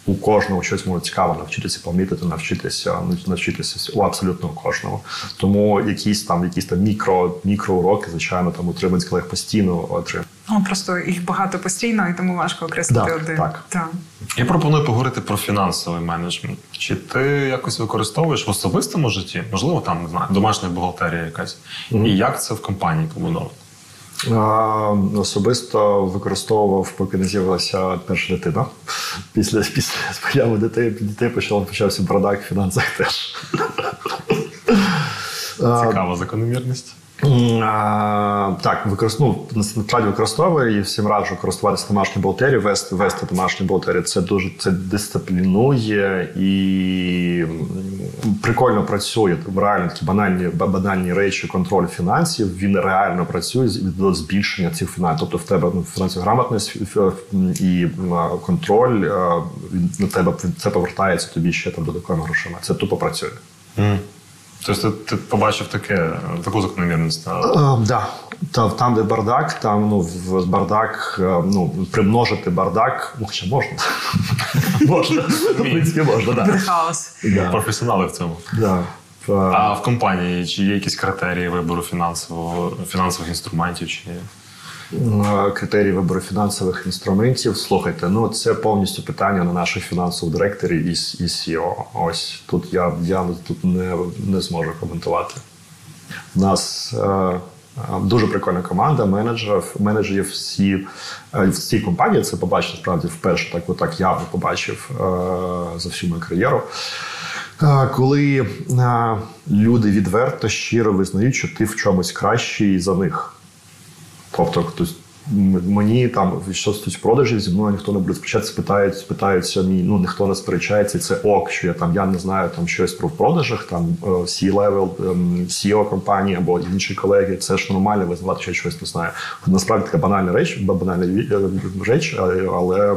у кожного щось може цікаво навчитися, помітити, навчитися, навчитися у абсолютно кожного. Тому якісь там, якісь там мікро, мікроуроки, звичайно, там утримують колег постійно отримують. Ну просто їх багато постійно, і тому важко окреслити Да, один. так. Так. Я пропоную поговорити про фінансовий менеджмент. Чи ти якось використовуєш в особистому житті? Можливо, там не знаю, домашня бухгалтерія якась. І як це в компанії побудовано? Особисто використовував, поки не з'явилася перша дитина. Після після появи дітей дітей почав почався бардак в фінансах теж. Цікава закономірність. А, Так, використовую, насправді використовую і всім раджу користуватися домашньою бухгалтерією, вести вести домашню бухгалтерію. Це дуже це дисциплінує і прикольно працює. Реально такі банальні банальні речі, контроль фінансів. Він реально працює до збільшення цих фінансів. Тобто в тебе ну, фінансова грамотність і контроль на тебе це повертається тобі ще там додатковими грошима. Це тупо працює. Mm. Тобто ти, ти побачив таке, таку закономірність? Так, да. Та Там, де бардак, там ну, в бардак, е, ну, примножити бардак, ну, хоча можна. Можна. В принципі, можна, так. Хаос. Професіонали в цьому. Да. А в компанії чи є якісь критерії вибору фінансового, фінансових інструментів? чи критерії вибору фінансових інструментів. Слухайте, ну це повністю питання на наших фінансових директорів і і CEO. Ось тут я я тут не не зможу коментувати. У нас е, дуже прикольна команда менеджерів. Менеджерів всі е, в цій компанії це побачив справді вперше. Так отак явно побачив е, за всю мою кар'єру. Е, коли е, люди відверто щиро визнають, що ти в чомусь кращий за них. Тобто хтось Мені там що стосується продажів зі мною ніхто не буде сперечатися, питають, питаються мій, ну ніхто не сперечається. Це ок, що я там я не знаю там щось про продажах, там C-level, ем, CEO компанії або інші колеги. Це ж нормально визнавати, що я щось не знаю. Насправді така банальна реч, банальна е, реч, але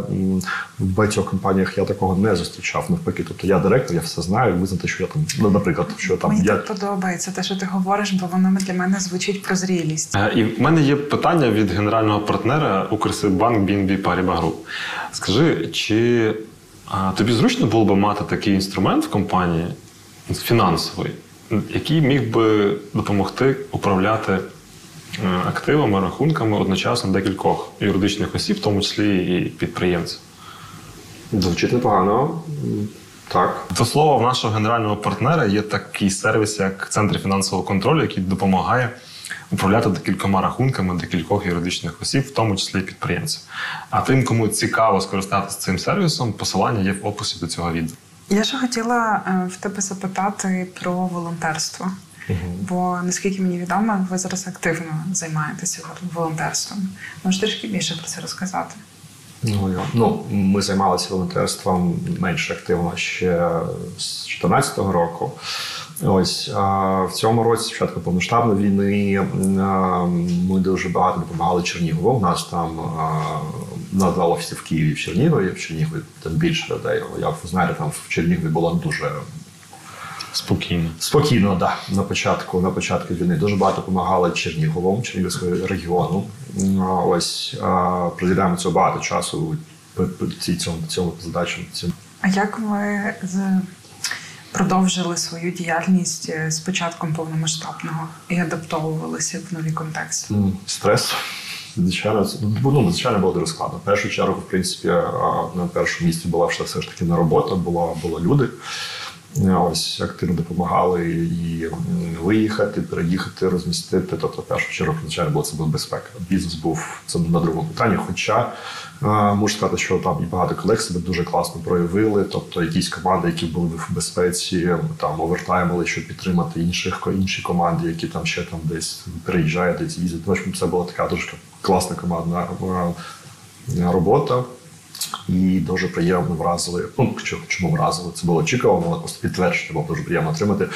в багатьох компаніях я такого не зустрічав. Навпаки, тобто я директор, я все знаю, визнати, що я там, ну, наприклад, що там мені я так подобається те, що ти говориш, бо воно для мене звучить прозрілість. Е, і в мене є питання від генерального партнера Укрсибанк BNB Paribas Group. Скажи, чи а, тобі зручно було б мати такий інструмент в компанії фінансовий, який міг би допомогти управляти е, активами, рахунками одночасно декількох юридичних осіб, в тому числі і підприємців? Звучить непогано. Так. До слова, в нашого генерального партнера є такий сервіс, як Центр фінансового контролю, який допомагає управляти декількома рахунками декількох юридичних осіб, в тому числі підприємців. А тим, кому цікаво скористатися цим сервісом, посилання є в описі до цього відео. Я ще хотіла е, в тебе запитати про волонтерство. Угу. Бо наскільки мені відомо, ви зараз активно займаєтеся волонтерством. Можеш трішки більше про це розказати? Ну, ну, Ми займалися волонтерством менш активно ще з 2014 року. Ось в цьому році, спочатку повноштабної війни, ми дуже багато допомагали Чернігову. У нас там надало офісі в Києві в Чернігові, в Чернігові там більше людей. Як ви знаєте, там в Чернігові було дуже спокійно. Спокійно, да. На початку на початку війни дуже багато допомагали Черніговому, Чернігівському регіону. Ось приділяємо цього багато часу цьому цьому задачам. А як ви продовжили свою діяльність е, з початком повномасштабного і адаптовувалися в нові контексти? Стрес. Звичайно, ну, звичайно, було дуже складно. В першу чергу, в принципі, на першому місці була все ж таки на робота, була були люди. Ось активно допомагали і виїхати, переїхати, розмістити. Тобто, в першу чергу, звичайно, було це була безпека. Бізнес був це на другому питанні. Хоча можу сказати, що там і багато колег себе дуже класно проявили. Тобто, якісь команди, які були в безпеці, там овертаймили, щоб підтримати інших інші команди, які там ще там десь переїжджають, десь їздять. Тому це була така дуже класна командна робота. І дуже приємно вразили. Ну, чому вразили? Це було очікувано, але просто підтвердження було дуже приємно отримати.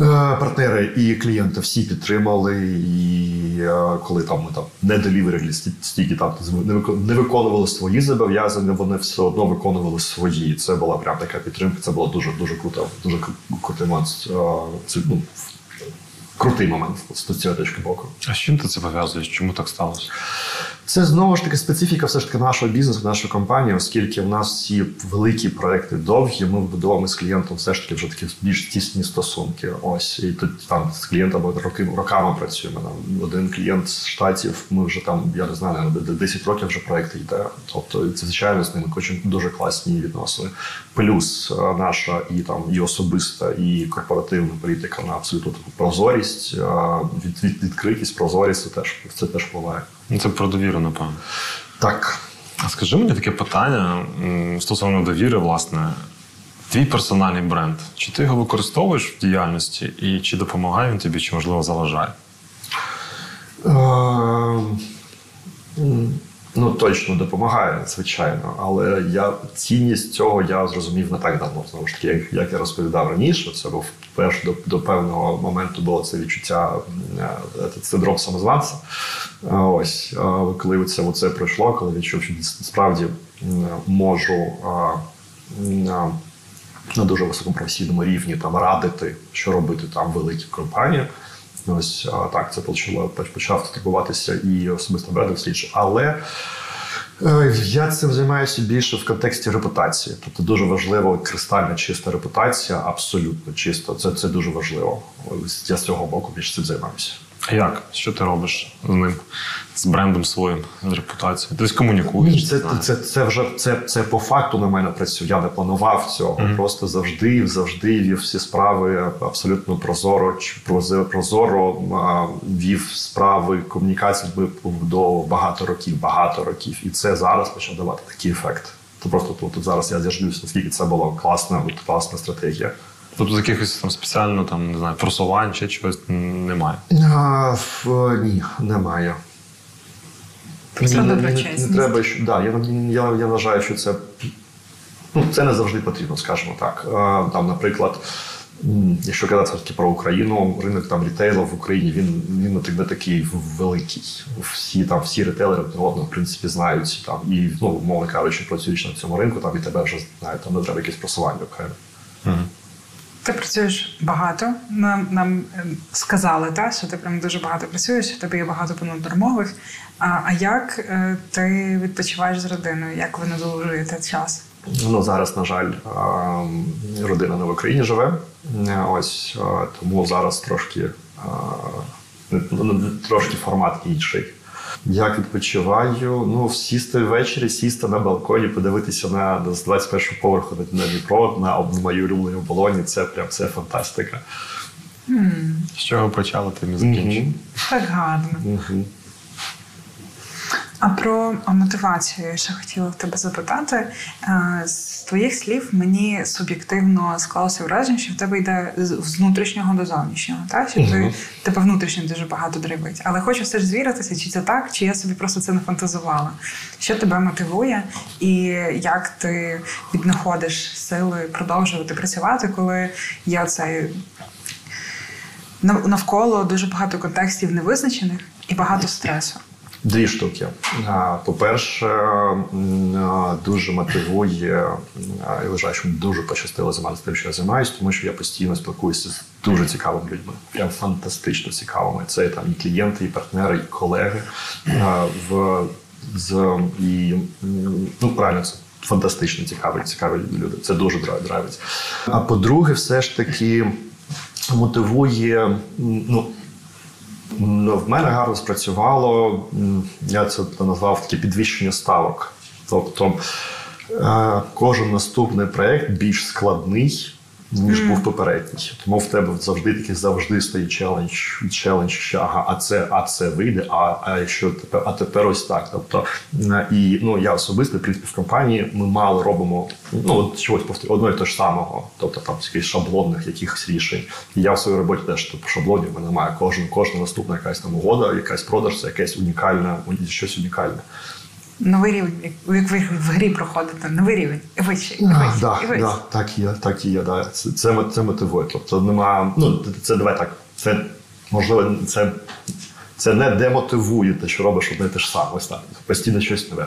Е, партнери і клієнти всі підтримали, і е, коли там ми там не деліверили стільки там не виконували свої зобов'язання, вони все одно виконували свої. Це була прям така підтримка. Це було дуже дуже круто, дуже крутий момент. Е, це ну, крутий момент з цієї точки боку. А з чим ти це пов'язуєш? Чому так сталося? Це знову ж таки специфіка все ж таки нашого бізнесу, нашої компанії, оскільки в нас всі великі проекти довгі, ми будуємо з клієнтом все ж таки вже такі більш тісні стосунки. Ось і тут там з клієнтами роки роками працюємо. Там один клієнт з штатів. Ми вже там, я не знаю, 10 років вже проект йде. Тобто, це звичайно з ними хочемо дуже класні відносини. Плюс е, наша і там і особиста, і корпоративна політика на абсолютно прозорість, е, від, від відкритість, прозорість це теж це теж впливає. Ну, Це про довіру, напевно. Так. А скажи мені таке питання стосовно довіри, власне. Твій персональний бренд. Чи ти його використовуєш в діяльності, і чи допомагає він тобі, чи можливо заважає? Ну, точно допомагає, звичайно. Але я цінність цього я зрозумів не так давно. Знову ж таки, як, як я розповідав раніше, це був перш до, до певного моменту було це відчуття е, е, синдром самозванця. Ось е, коли це, оце пройшло, коли відчув, що справді можу. е, на дуже високому професійному рівні там радити, що робити там великі компанії. Ось так, це почало почав турбуватися і особисто брати все. Але е, я цим займаюся більше в контексті репутації. Тобто дуже важливо кристально чиста репутація, абсолютно чисто. Це, це дуже важливо. Я з цього боку більше цим займаюся. Як? Що ти робиш з ним, з брендом своїм, з репутацією? Ти десь комунікуєш? Ні, це, це, це вже це, це по факту на мене працює. Я не планував цього. Просто завжди, завжди вів всі справи абсолютно прозоро, прозоро вів справи комунікації до багато років, багато років. І це зараз почав давати такий ефект. То просто тут, тут зараз я зіждусь, наскільки це була класна, от, класна стратегія. Тобто якихось там спеціально там, не знаю, просувань чи чогось немає. А, в, ні, немає. Просто Не- не- не, треба, що да, я, я, я вважаю, що це ну, це не завжди потрібно, скажімо так. Там, наприклад, якщо казати все-таки про Україну, ринок там рітейлу в Україні він, він не так- такий великий. Всі там всі одного, в принципі, знають там і ну, умовно кажучи, працюючи на цьому ринку, там і тебе вже знають, там не треба якесь просування окремо. Ти працюєш багато. Нам, нам ем, сказали, та, що ти прям дуже багато працюєш, що в тебе є багато понаднормових. А, а як е, ти відпочиваєш з родиною? Як ви надолужуєте час? Ну зараз, на жаль, родина не в Україні живе. Е, Ось тому зараз трошки, трошки формат інший. Як відпочиваю? Ну, сісти ввечері, сісти на балконі, подивитися на з 21 поверху на Дніпро, на мою улюблену оболоні. Це прям це фантастика. З чого почали, тим і закінчив. Так гарно. Мгм. А про мотивацію я ще хотіла в тебе запитати. Е, З твоїх слів мені суб'єктивно склалося враження, що в тебе йде з внутрішнього до зовнішнього, так? Що ти, тебе внутрішньо дуже багато драйвить. Але хочу все ж звіритися, чи це так, чи я собі просто це не фантазувала. Що тебе мотивує, і як ти віднаходиш сили продовжувати працювати, коли є цей навколо дуже багато контекстів невизначених і багато стресу. Дві штуки. По-перше, дуже мотивує, я вважаю, що дуже пощастило займатися тим, що я займаюся, тому що я постійно спілкуюся з дуже цікавими людьми. Прям фантастично цікавими. Це там і клієнти, і партнери, і колеги. В, з, і, ну, правильно, це фантастично цікаві, цікаві люди. Це дуже дра- драйвить. А по-друге, все ж таки мотивує, Ну, в мене гарно спрацювало. Я це назвав таке підвищення ставок. Тобто е, кожен наступний проєкт більш складний, ніж був попередній. Тому в тебе завжди такий завжди стоїть челендж, челендж, що ага, а це, а це вийде, а, а якщо тепер, а тепер ось так. Тобто, і ну я особисто в принципі в компанії ми мало робимо ну от чогось повтор- одного і того ж самого, тобто там якихось шаблонних якихось рішень. І я в своїй роботі теж типу, шаблонів в мене немає. Кожен, кожна наступна якась там угода, якась продаж, це якесь унікальне, щось унікальне. Новий рівень, як ви в грі проходите, новий рівень. І вище, і А, вище, да, і вище. да, так і є, так і є. Да. Це, це, це мотивує. Тобто нема. Ну, це давай так. Це можливо, це, це не демотивує те, що робиш одне те ж саме. Ось так. Постійно щось нове.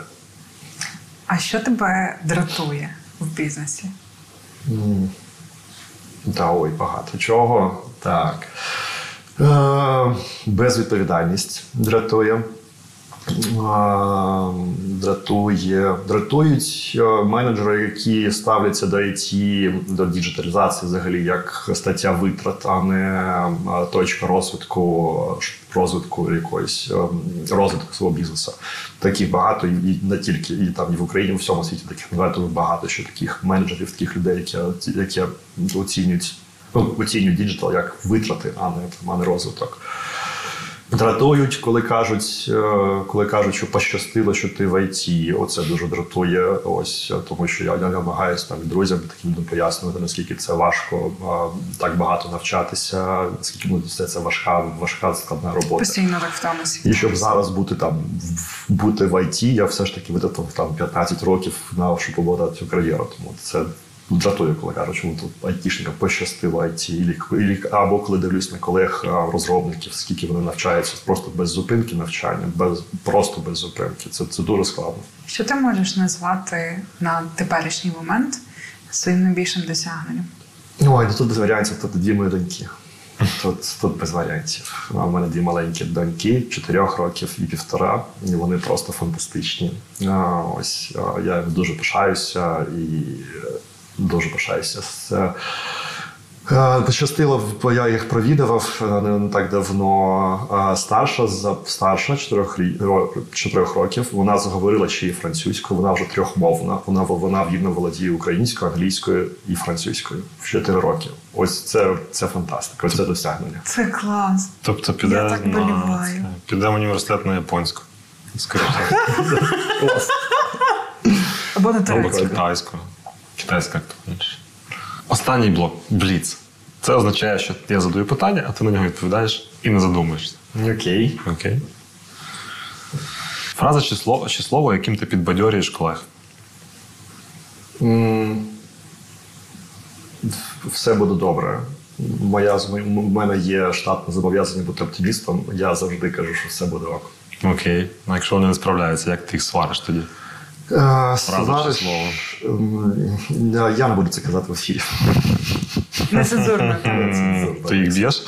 А що тебе дратує в бізнесі? Та ой, багато чого. Так. Е, безвідповідальність дратує. Дратує, дратують е, менеджери, які ставляться до IT, до діджиталізації, взагалі, як стаття витрат, а не е, точка розвитку розвитку якоїсь е, розвитку свого бізнесу. Таких багато, і не тільки і там і в Україні, і в всьому світі таких багато багато що таких менеджерів, таких людей, які які оцінюють ну, оцінюють діджитал як витрати, а не там, а не розвиток. Дратують, коли кажуть, е, коли кажуть, що пощастило, що ти в ІТ. Оце дуже дратує. Ось тому, що я намагаюся там друзям таким пояснювати, наскільки це важко так багато навчатися, наскільки ну, це це важка, важка складна робота. Постійно так в томасі. І щоб зараз бути там бути в ІТ, я все ж таки витратив там 15 років на щоб побудувати цю кар'єру. Тому це дратує, коли кажуть, чому тут айтішникам пощастило IT, або коли дивлюсь на колег розробників, скільки вони навчаються просто без зупинки навчання, без просто без зупинки. Це це дуже складно. Що ти можеш назвати на теперішній момент своїм найбільшим досягненням? Ой, ну тут без варіантів, тут дві мої доньки. Тут тут без варіантів. У мене дві маленькі доньки, чотирьох років і півтора, і вони просто фантастичні. Ось я дуже пишаюся і дуже пишаюся. Це е, Пощастило, бо я їх провідував е, не так давно. Старша старша чотирьох чотирьох років. Вона заговорила ще й французькою. Вона вже трьохмовна. Вона вона вільно володіє українською, англійською і французькою в чотири роки. Ось це це фантастика. Ось це досягнення. Це клас. Тобто піде я так на піде в університет на японську. Скоріше. Або на турецьку. китайську. Китайська інше. Останній блок бліц. Це означає, що я задаю питання, а ти на нього відповідаєш і не задумуєшся. Окей. Окей. Фраза чи слово, чи слово, яким ти підбадьорюєш колег. Все буде добре. Моя, У мене є штатне зобов'язання бути оптимістом. Я завжди кажу, що все буде ок. Окей. А якщо вони не справляються, як ти їх свариш тоді? Сказали, я не буду це казати в ефірі. Нецензурно. Ти їх б'єш?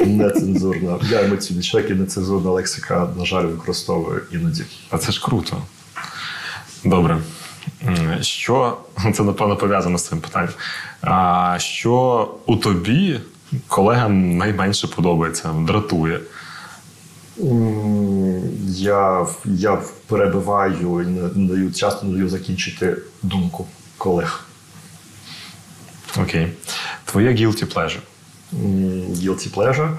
Нецензурно. Я емоційний чоловік і нецензурна лексика, на жаль, використовую іноді. А це ж круто. Добре. Що це напевно пов'язано з цим питанням? А що у тобі колегам найменше подобається, дратує? Я я перебиваю і не даю часто не даю закінчити думку колег. Окей. Твоє guilty pleasure? Guilty pleasure?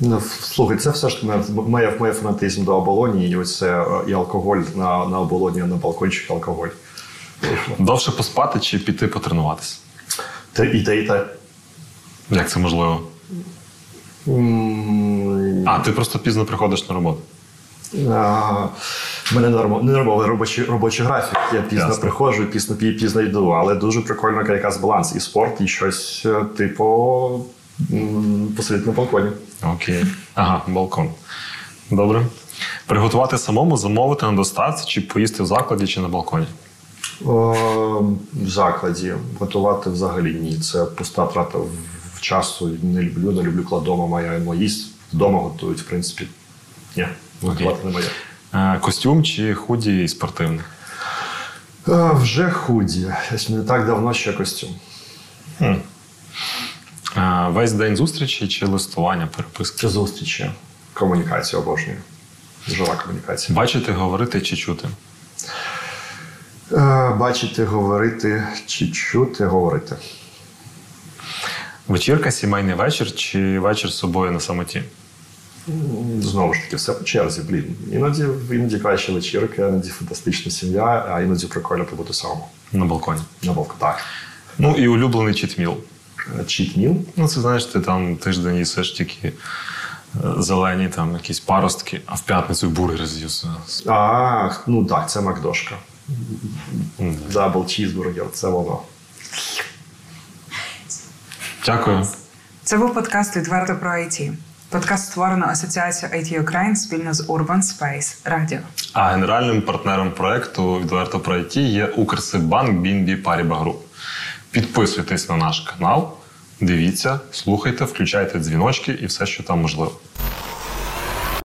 Ну, слухай, це все ж моє, моє фанатизм до оболоні, і ось це і алкоголь на на оболоні, на балкончик алкоголь. Довше поспати чи піти потренуватися? Те, і те, і те. Як це можливо? А, ти просто пізно приходиш на роботу. У мене нормальний робочий робочий графік. Я пізно Ясно. приходжу, пізно пізно йду, але дуже прикольно якась баланс. І спорт, і щось е, типу посидіти на балконі. Окей. Ага, балкон. Добре. Приготувати самому, замовити на доставці, чи поїсти в закладі, чи на балконі? О, В закладі. Готувати взагалі ні. Це пуста трата часу не люблю, не люблю коли вдома їсть. Вдома готують, в принципі. Ні, готувати не моє. Е, костюм чи худі і спортивний? Вже худі. Не так давно ще костюм. Хм. Е, весь день зустрічі чи листування, переписки? Зустрічі. Комунікація обожнюю. Жива комунікація. Бачити, говорити чи чути? Бачити, говорити чи чути, говорити. Вечірка, сімейний вечір чи вечір з собою на самоті? Знову ж таки, все по черзі, блін. Іноді іноді краща вечірка, іноді фантастична сім'я, а іноді прикольно побути самому. На балконі. На балконі, так. Ну і улюблений чітміл. Чітміл? Ну, це знаєш, ти там тиждень їсиш тільки е, зелені, там якісь паростки, а в п'ятницю бургери з'їси. А, ну так, це Макдошка. Дабл чізбургер, це воно. Дякую. Це був подкаст відверто про IT. Подкаст створено Асоціацією IT Ukraine спільно з Urban Space Radio. А генеральним партнером проекту відверто про IT є Укрсибанк BNB Paribas Group. Підписуйтесь на наш канал, дивіться, слухайте, включайте дзвіночки і все, що там можливо.